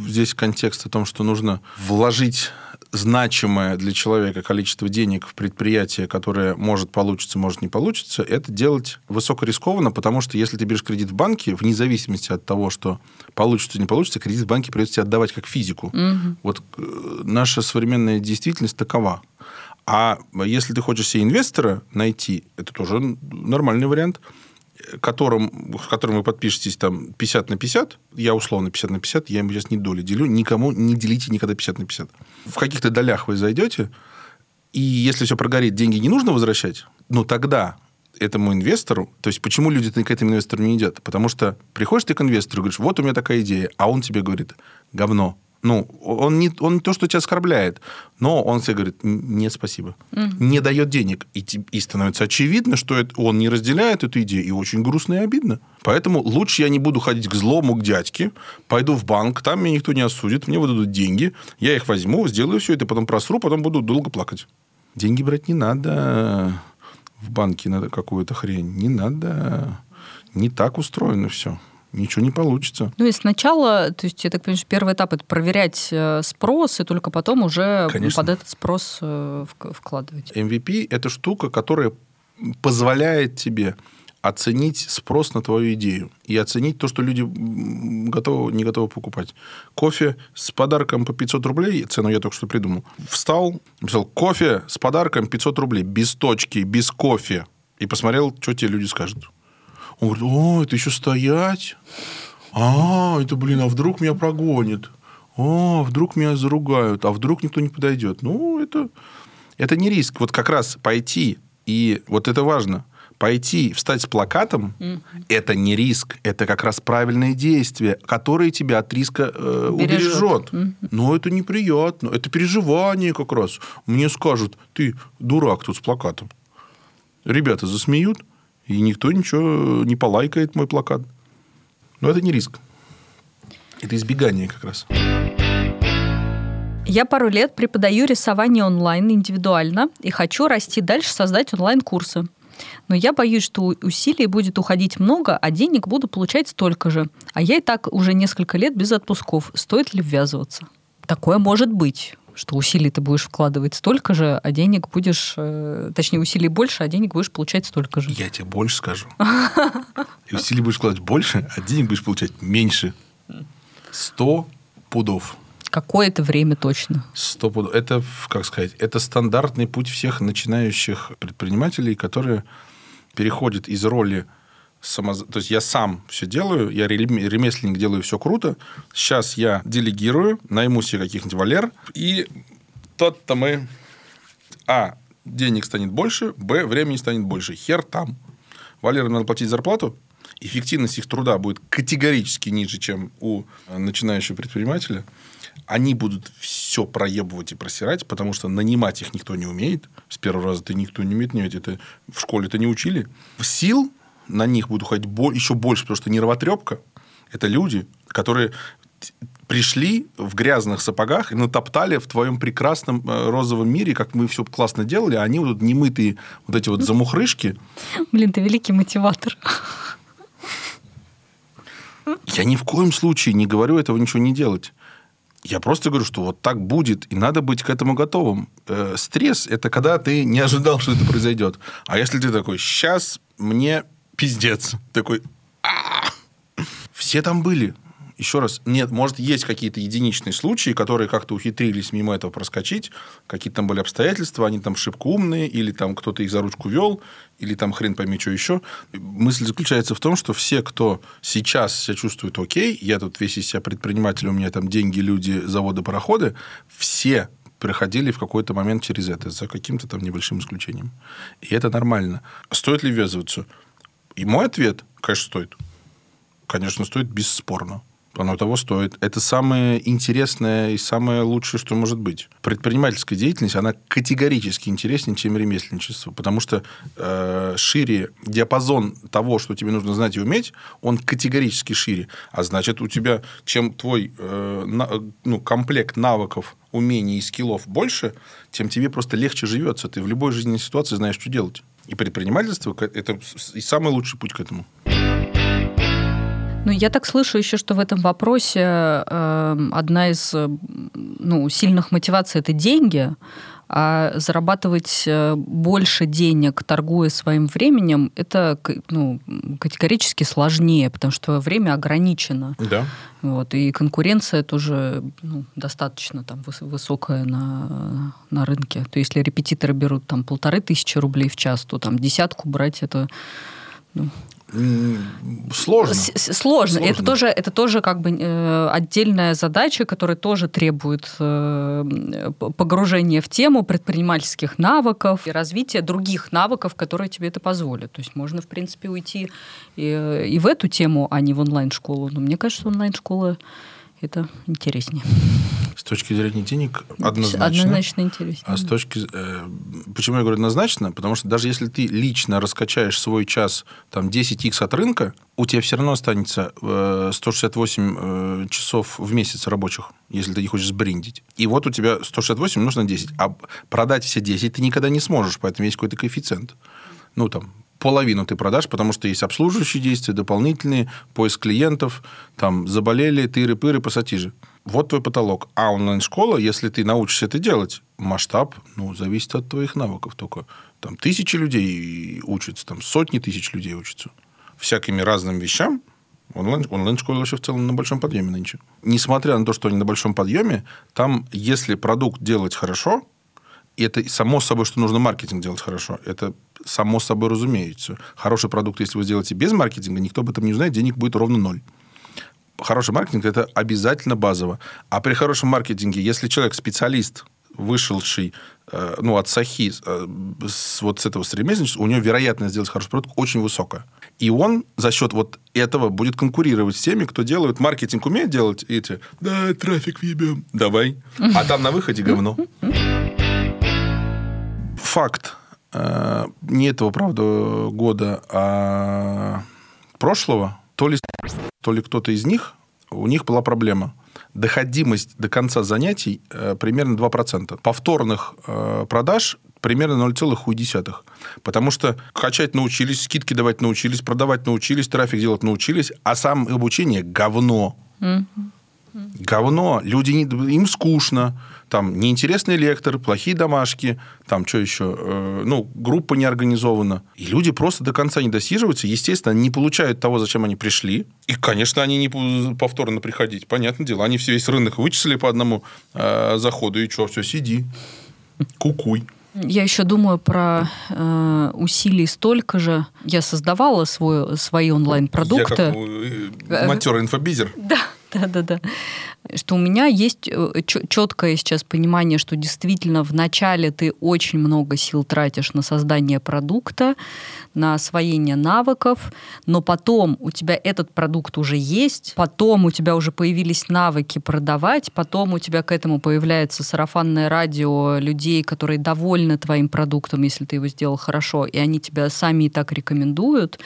здесь контекст о том, что нужно вложить значимое для человека количество денег в предприятие, которое может получиться, может не получиться, это делать высокорискованно, потому что если ты берешь кредит в банке, вне зависимости от того, что получится или не получится, кредит в банке придется тебе отдавать как физику. Угу. Вот э, наша современная действительность такова. А если ты хочешь себе инвестора найти, это тоже нормальный вариант, которым, в котором вы подпишетесь там 50 на 50, я условно 50 на 50, я ему сейчас не доли делю, никому не делите никогда 50 на 50. В каких-то долях вы зайдете, и если все прогорит, деньги не нужно возвращать, ну тогда этому инвестору, то есть почему люди к этому инвестору не идут? Потому что приходишь ты к инвестору и говоришь, вот у меня такая идея, а он тебе говорит, говно, ну, он не, он не то, что тебя оскорбляет, но он тебе говорит, нет, спасибо. Угу. Не дает денег. И, и становится очевидно, что это, он не разделяет эту идею, и очень грустно и обидно. Поэтому лучше я не буду ходить к злому, к дядьке, пойду в банк, там меня никто не осудит, мне выдадут деньги, я их возьму, сделаю все это, потом просру, потом буду долго плакать. Деньги брать не надо в банке на какую-то хрень. Не надо. Не так устроено все ничего не получится. Ну и сначала, то есть я так понимаю, первый этап это проверять э, спрос, и только потом уже Конечно. под этот спрос э, вкладывать. MVP это штука, которая позволяет тебе оценить спрос на твою идею и оценить то, что люди готовы, не готовы покупать. Кофе с подарком по 500 рублей, цену я только что придумал, встал, написал кофе с подарком 500 рублей, без точки, без кофе, и посмотрел, что тебе люди скажут. Он говорит, о, это еще стоять? А, это, блин, а вдруг меня прогонит? О, вдруг меня заругают, а вдруг никто не подойдет? Ну, это, это не риск. Вот как раз пойти, и вот это важно, пойти встать с плакатом, это не риск, это как раз правильное действие, которое тебя от риска э, убережет. Mm. Но это неприятно, это переживание как раз. Мне скажут, ты дурак тут с плакатом. Ребята засмеют, и никто ничего не полайкает мой плакат. Но это не риск. Это избегание как раз. Я пару лет преподаю рисование онлайн индивидуально и хочу расти дальше, создать онлайн-курсы. Но я боюсь, что усилий будет уходить много, а денег буду получать столько же. А я и так уже несколько лет без отпусков. Стоит ли ввязываться? Такое может быть что усилий ты будешь вкладывать столько же, а денег будешь, э, точнее, усилий больше, а денег будешь получать столько же. Я тебе больше скажу. [LAUGHS] И усилий будешь вкладывать больше, а денег будешь получать меньше. Сто пудов. Какое-то время точно. Сто пудов. Это, как сказать, это стандартный путь всех начинающих предпринимателей, которые переходят из роли само... То есть я сам все делаю, я ремесленник, делаю все круто. Сейчас я делегирую, найму себе каких-нибудь валер, и тот-то мы... А, денег станет больше, б, времени станет больше. Хер там. Валерам надо платить зарплату, эффективность их труда будет категорически ниже, чем у начинающего предпринимателя. Они будут все проебывать и просирать, потому что нанимать их никто не умеет. С первого раза ты никто не умеет нанимать. Это в школе это не учили. Сил на них будет уходить еще больше, потому что нервотрепка – это люди, которые пришли в грязных сапогах и натоптали в твоем прекрасном э, розовом мире, как мы все классно делали, а они вот немытые вот эти вот замухрышки. Блин, ты великий мотиватор. Я ни в коем случае не говорю этого ничего не делать. Я просто говорю, что вот так будет, и надо быть к этому готовым. Э, стресс – это когда ты не ожидал, что это произойдет. А если ты такой, сейчас мне пиздец. Такой, все там были. Еще раз, нет, может, есть какие-то единичные случаи, которые как-то ухитрились мимо этого проскочить, какие-то там были обстоятельства, они там шибко умные, или там кто-то их за ручку вел, или там хрен пойми, что еще. Мысль заключается в том, что все, кто сейчас себя чувствует окей, я тут весь из себя предприниматель, у меня там деньги, люди, заводы, пароходы, все проходили в какой-то момент через это, за каким-то там небольшим исключением. И это нормально. Стоит ли ввязываться? И мой ответ, конечно, стоит. Конечно, стоит бесспорно. Оно того стоит. Это самое интересное и самое лучшее, что может быть. Предпринимательская деятельность, она категорически интереснее, чем ремесленничество, потому что э, шире диапазон того, что тебе нужно знать и уметь, он категорически шире. А значит, у тебя, чем твой э, на, ну, комплект навыков, умений и скиллов больше, тем тебе просто легче живется. Ты в любой жизненной ситуации знаешь, что делать. И предпринимательство – это самый лучший путь к этому. Ну, я так слышу еще, что в этом вопросе э, одна из э, ну, сильных мотиваций это деньги, а зарабатывать э, больше денег, торгуя своим временем, это ну, категорически сложнее, потому что время ограничено. Да. Вот, и конкуренция тоже ну, достаточно там, высокая на, на рынке. То есть, если репетиторы берут там полторы тысячи рублей в час, то там десятку брать это ну, Сложно. С сложно. Это тоже, это тоже как бы э, отдельная задача, которая тоже требует э, погружения в тему предпринимательских навыков и развития других навыков, которые тебе это позволят. То есть можно, в принципе, уйти и, и в эту тему, а не в онлайн-школу. Но мне кажется, онлайн-школа это интереснее. С точки зрения денег однозначно. Однозначно интереснее. А с точки... Э, почему я говорю однозначно? Потому что даже если ты лично раскачаешь свой час там 10x от рынка, у тебя все равно останется 168 э, часов в месяц рабочих, если ты не хочешь сбриндить. И вот у тебя 168 нужно 10. А продать все 10 ты никогда не сможешь, поэтому есть какой-то коэффициент. Ну, там, половину ты продашь, потому что есть обслуживающие действия, дополнительные, поиск клиентов, там, заболели, тыры-пыры, пассатижи. Вот твой потолок. А онлайн-школа, если ты научишься это делать, масштаб, ну, зависит от твоих навыков только. Там тысячи людей учатся, там сотни тысяч людей учатся. Всякими разным вещам, Онлайн, онлайн-школа вообще в целом на большом подъеме нынче. Несмотря на то, что они на большом подъеме, там, если продукт делать хорошо, это само собой, что нужно маркетинг делать хорошо. Это само собой разумеется. Хороший продукт, если вы сделаете без маркетинга, никто об этом не узнает, денег будет ровно ноль. Хороший маркетинг – это обязательно базово. А при хорошем маркетинге, если человек специалист, вышедший э, ну, от Сахи, э, с, вот с этого стремительства, у него вероятность сделать хороший продукт очень высокая. И он за счет вот этого будет конкурировать с теми, кто делает маркетинг, умеет делать эти, да, трафик въебем, давай. А там на выходе говно. Факт Э, не этого, правда, года, а прошлого, то ли, то ли кто-то из них, у них была проблема. Доходимость до конца занятий э, примерно 2%. Повторных э, продаж примерно 0,1. Потому что качать научились, скидки давать научились, продавать научились, трафик делать научились, а сам обучение – говно. Mm-hmm. Говно. Люди, не, им скучно. Там неинтересный лектор, плохие домашки, там что еще, э, ну, группа не организована. И люди просто до конца не досиживаются, естественно, не получают того, зачем они пришли. И, конечно, они не повторно приходить. Понятное дело. Они все весь рынок вычислили по одному э, заходу, и что, все, сиди, кукуй. Я еще думаю про э, усилий столько же. Я создавала свой, свои онлайн-продукты. Я как э, матерый инфобизер. Да, да, да, да что у меня есть э, четкое сейчас понимание, что действительно в начале ты очень много сил тратишь на создание продукта, на освоение навыков, но потом у тебя этот продукт уже есть, потом у тебя уже появились навыки продавать, потом у тебя к этому появляется сарафанное радио людей, которые довольны твоим продуктом, если ты его сделал хорошо, и они тебя сами и так рекомендуют.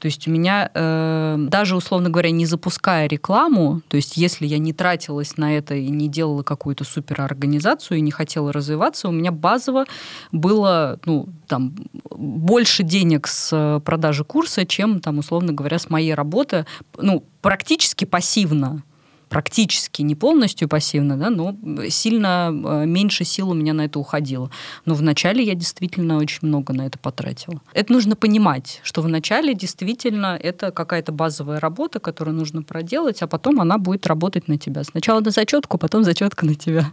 То есть у меня э, даже, условно говоря, не запуская рекламу, то есть если я не тратилась на это и не делала какую-то суперорганизацию и не хотела развиваться, у меня базово было ну, там, больше денег с продажи курса, чем, там, условно говоря, с моей работы, ну, практически пассивно практически не полностью пассивно, да, но сильно э, меньше сил у меня на это уходило. Но вначале я действительно очень много на это потратила. Это нужно понимать, что вначале действительно это какая-то базовая работа, которую нужно проделать, а потом она будет работать на тебя. Сначала на зачетку, потом зачетка на тебя.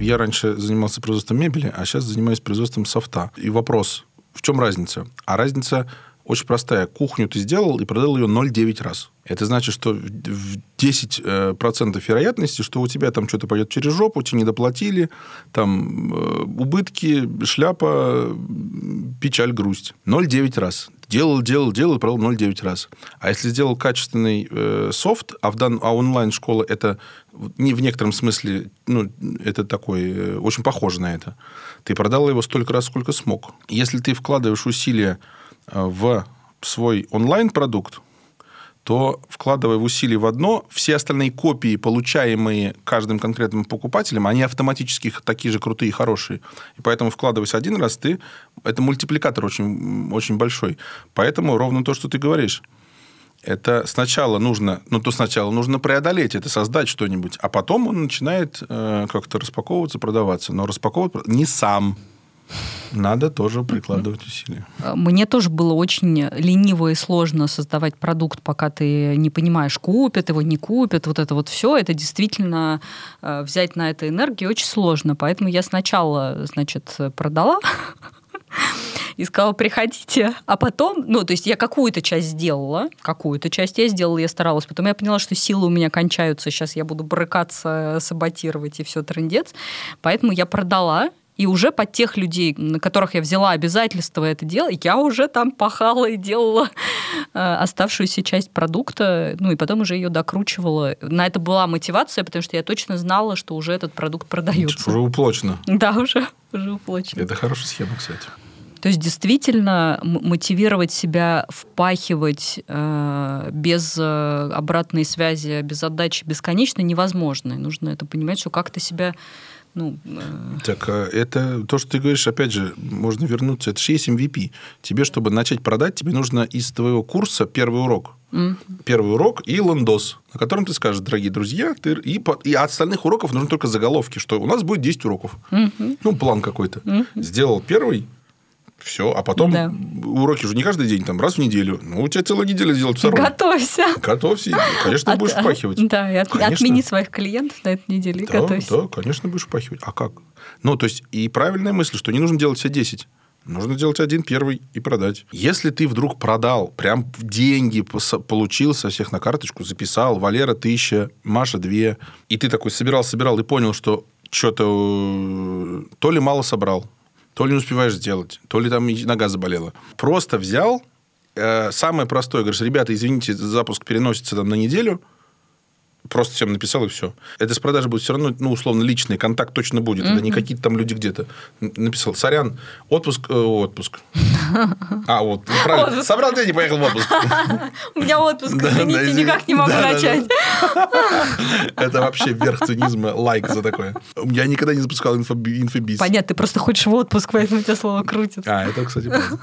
Я раньше занимался производством мебели, а сейчас занимаюсь производством софта. И вопрос, в чем разница? А разница очень простая. Кухню ты сделал и продал ее 0,9 раз. Это значит, что в 10% э, вероятности, что у тебя там что-то пойдет через жопу, тебе не доплатили, там э, убытки, шляпа, печаль, грусть. 0,9 раз. Делал, делал, делал, продал 0,9 раз. А если сделал качественный э, софт, а, в дан, а онлайн-школа это не в некотором смысле, ну, это такой, э, очень похоже на это. Ты продал его столько раз, сколько смог. Если ты вкладываешь усилия в свой онлайн-продукт, то, вкладывая в усилия в одно, все остальные копии, получаемые каждым конкретным покупателем, они автоматически такие же крутые и хорошие. И поэтому, вкладываясь один раз, ты... Это мультипликатор очень, очень большой. Поэтому ровно то, что ты говоришь. это сначала нужно, ну, то сначала нужно преодолеть это, создать что-нибудь, а потом он начинает э, как-то распаковываться, продаваться. Но распаковывать не сам. Надо тоже прикладывать усилия. Мне тоже было очень лениво и сложно создавать продукт, пока ты не понимаешь, купят его, не купят. Вот это вот все, это действительно э, взять на это энергию очень сложно. Поэтому я сначала, значит, продала, [LAUGHS] и сказала, приходите. А потом, ну, то есть я какую-то часть сделала, какую-то часть я сделала, я старалась. Потом я поняла, что силы у меня кончаются, сейчас я буду брыкаться, саботировать и все трендец. Поэтому я продала, и уже под тех людей, на которых я взяла обязательство это делать, я уже там пахала и делала э, оставшуюся часть продукта, ну и потом уже ее докручивала. На это была мотивация, потому что я точно знала, что уже этот продукт продается. Уже уплочено. Да, уже, уже уплочено. Это хорошая схема, кстати. То есть действительно мотивировать себя впахивать э, без э, обратной связи, без отдачи бесконечно невозможно. И нужно это понимать, что как-то себя ну, э... Так, а это то, что ты говоришь, опять же, можно вернуться. Это же есть MVP. Тебе, чтобы начать продать, тебе нужно из твоего курса первый урок. Mm. Первый урок и лендос, на котором ты скажешь, дорогие друзья, ты, и, и от остальных уроков нужны только заголовки, что у нас будет 10 уроков. Mm-hmm. Ну, план какой-то. Mm-hmm. Сделал первый, все, а потом да. уроки же не каждый день, там раз в неделю. Ну, у тебя целая неделя сделать второй. Готовься. Готовься. Конечно, от, будешь впахивать. Да, и от, конечно. отмени своих клиентов на этой неделе да, готовься. Да, конечно, будешь впахивать. А как? Ну, то есть, и правильная мысль, что не нужно делать все 10. Нужно делать один первый и продать. Если ты вдруг продал, прям деньги получил со всех на карточку, записал, Валера тысяча, Маша две, и ты такой собирал, собирал и понял, что что-то э, то ли мало собрал, то ли не успеваешь сделать, то ли там нога заболела. Просто взял, э, самое простое, говоришь, ребята, извините, запуск переносится там на неделю, просто всем написал и все. Это с продажи будет все равно, ну, условно, личный контакт точно будет. Mm-hmm. Это не какие-то там люди где-то. Написал, сорян, отпуск, э, отпуск. А, вот, правильно. Собрал деньги, поехал в отпуск. У меня отпуск, извините, никак не могу начать. Это вообще верх цинизма, лайк за такое. Я никогда не запускал инфобиз. Понятно, ты просто хочешь в отпуск, поэтому тебя слово крутит. А, это, кстати, правда.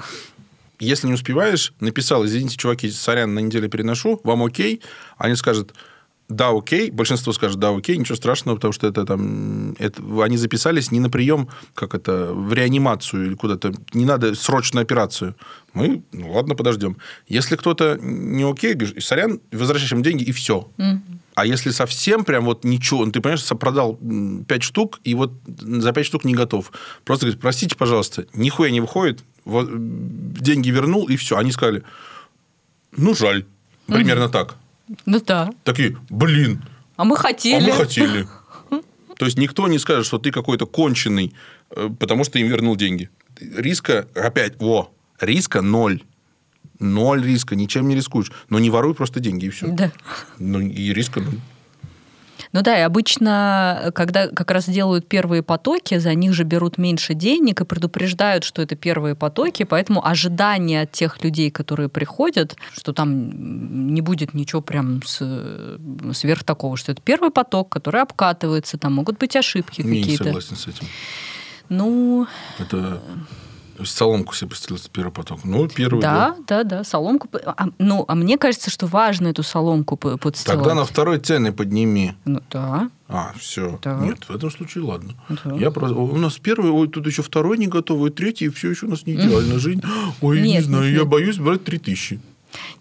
Если не успеваешь, написал, извините, чуваки, сорян, на неделю переношу, вам окей? Они скажут, да, окей, большинство скажет, да, окей, ничего страшного, потому что это там, это, они записались не на прием, как это, в реанимацию или куда-то, не надо срочную операцию. Мы, ну ладно, подождем. Если кто-то не окей, говоришь, сорян, возвращаешь им деньги, и все. Mm-hmm. А если совсем прям вот ничего, ну, ты понимаешь, продал 5 штук, и вот за 5 штук не готов. Просто говорит, простите, пожалуйста, нихуя не выходит, вот, деньги вернул, и все. Они сказали, ну, жаль. Примерно mm-hmm. так. Ну да. Такие, блин. А мы хотели. А мы хотели. То есть никто не скажет, что ты какой-то конченый, э, потому что им вернул деньги. Риска, опять, во, риска ноль. Ноль риска, ничем не рискуешь. Но не воруй просто деньги, и все. Да. Ну, и риска ноль. Ну да, и обычно, когда как раз делают первые потоки, за них же берут меньше денег и предупреждают, что это первые потоки, поэтому ожидание от тех людей, которые приходят, что там не будет ничего прям с, сверх такого, что это первый поток, который обкатывается, там могут быть ошибки какие-то. Не согласен с этим. Ну... Это Соломку себе представил первый поток. Ну, первый. Да, да, да, соломку. А, ну, а мне кажется, что важно эту соломку подстилать. Тогда на второй цены подними. Ну, да. А, все. Да. Нет, в этом случае ладно. Да. Я просто... У нас первый, ой, тут еще второй не готовый, третий, и все еще у нас не идеальная жизнь. [GASPS] Ой, нет, не знаю, нет, я нет. боюсь брать три тысячи.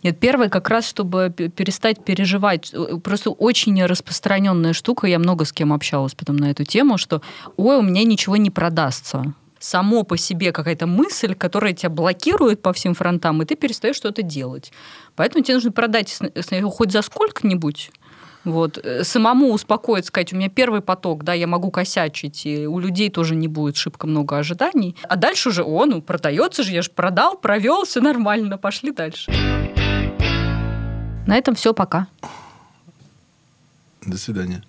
Нет, первый как раз, чтобы перестать переживать. Просто очень распространенная штука, я много с кем общалась потом на эту тему, что ой, у меня ничего не продастся само по себе какая-то мысль, которая тебя блокирует по всем фронтам, и ты перестаешь что-то делать. Поэтому тебе нужно продать хоть за сколько-нибудь, вот. Э, самому успокоиться, сказать, у меня первый поток, да, я могу косячить, и у людей тоже не будет шибко много ожиданий. А дальше уже, о, ну, продается же, я же продал, провел, все нормально, пошли дальше. На этом все, пока. До свидания.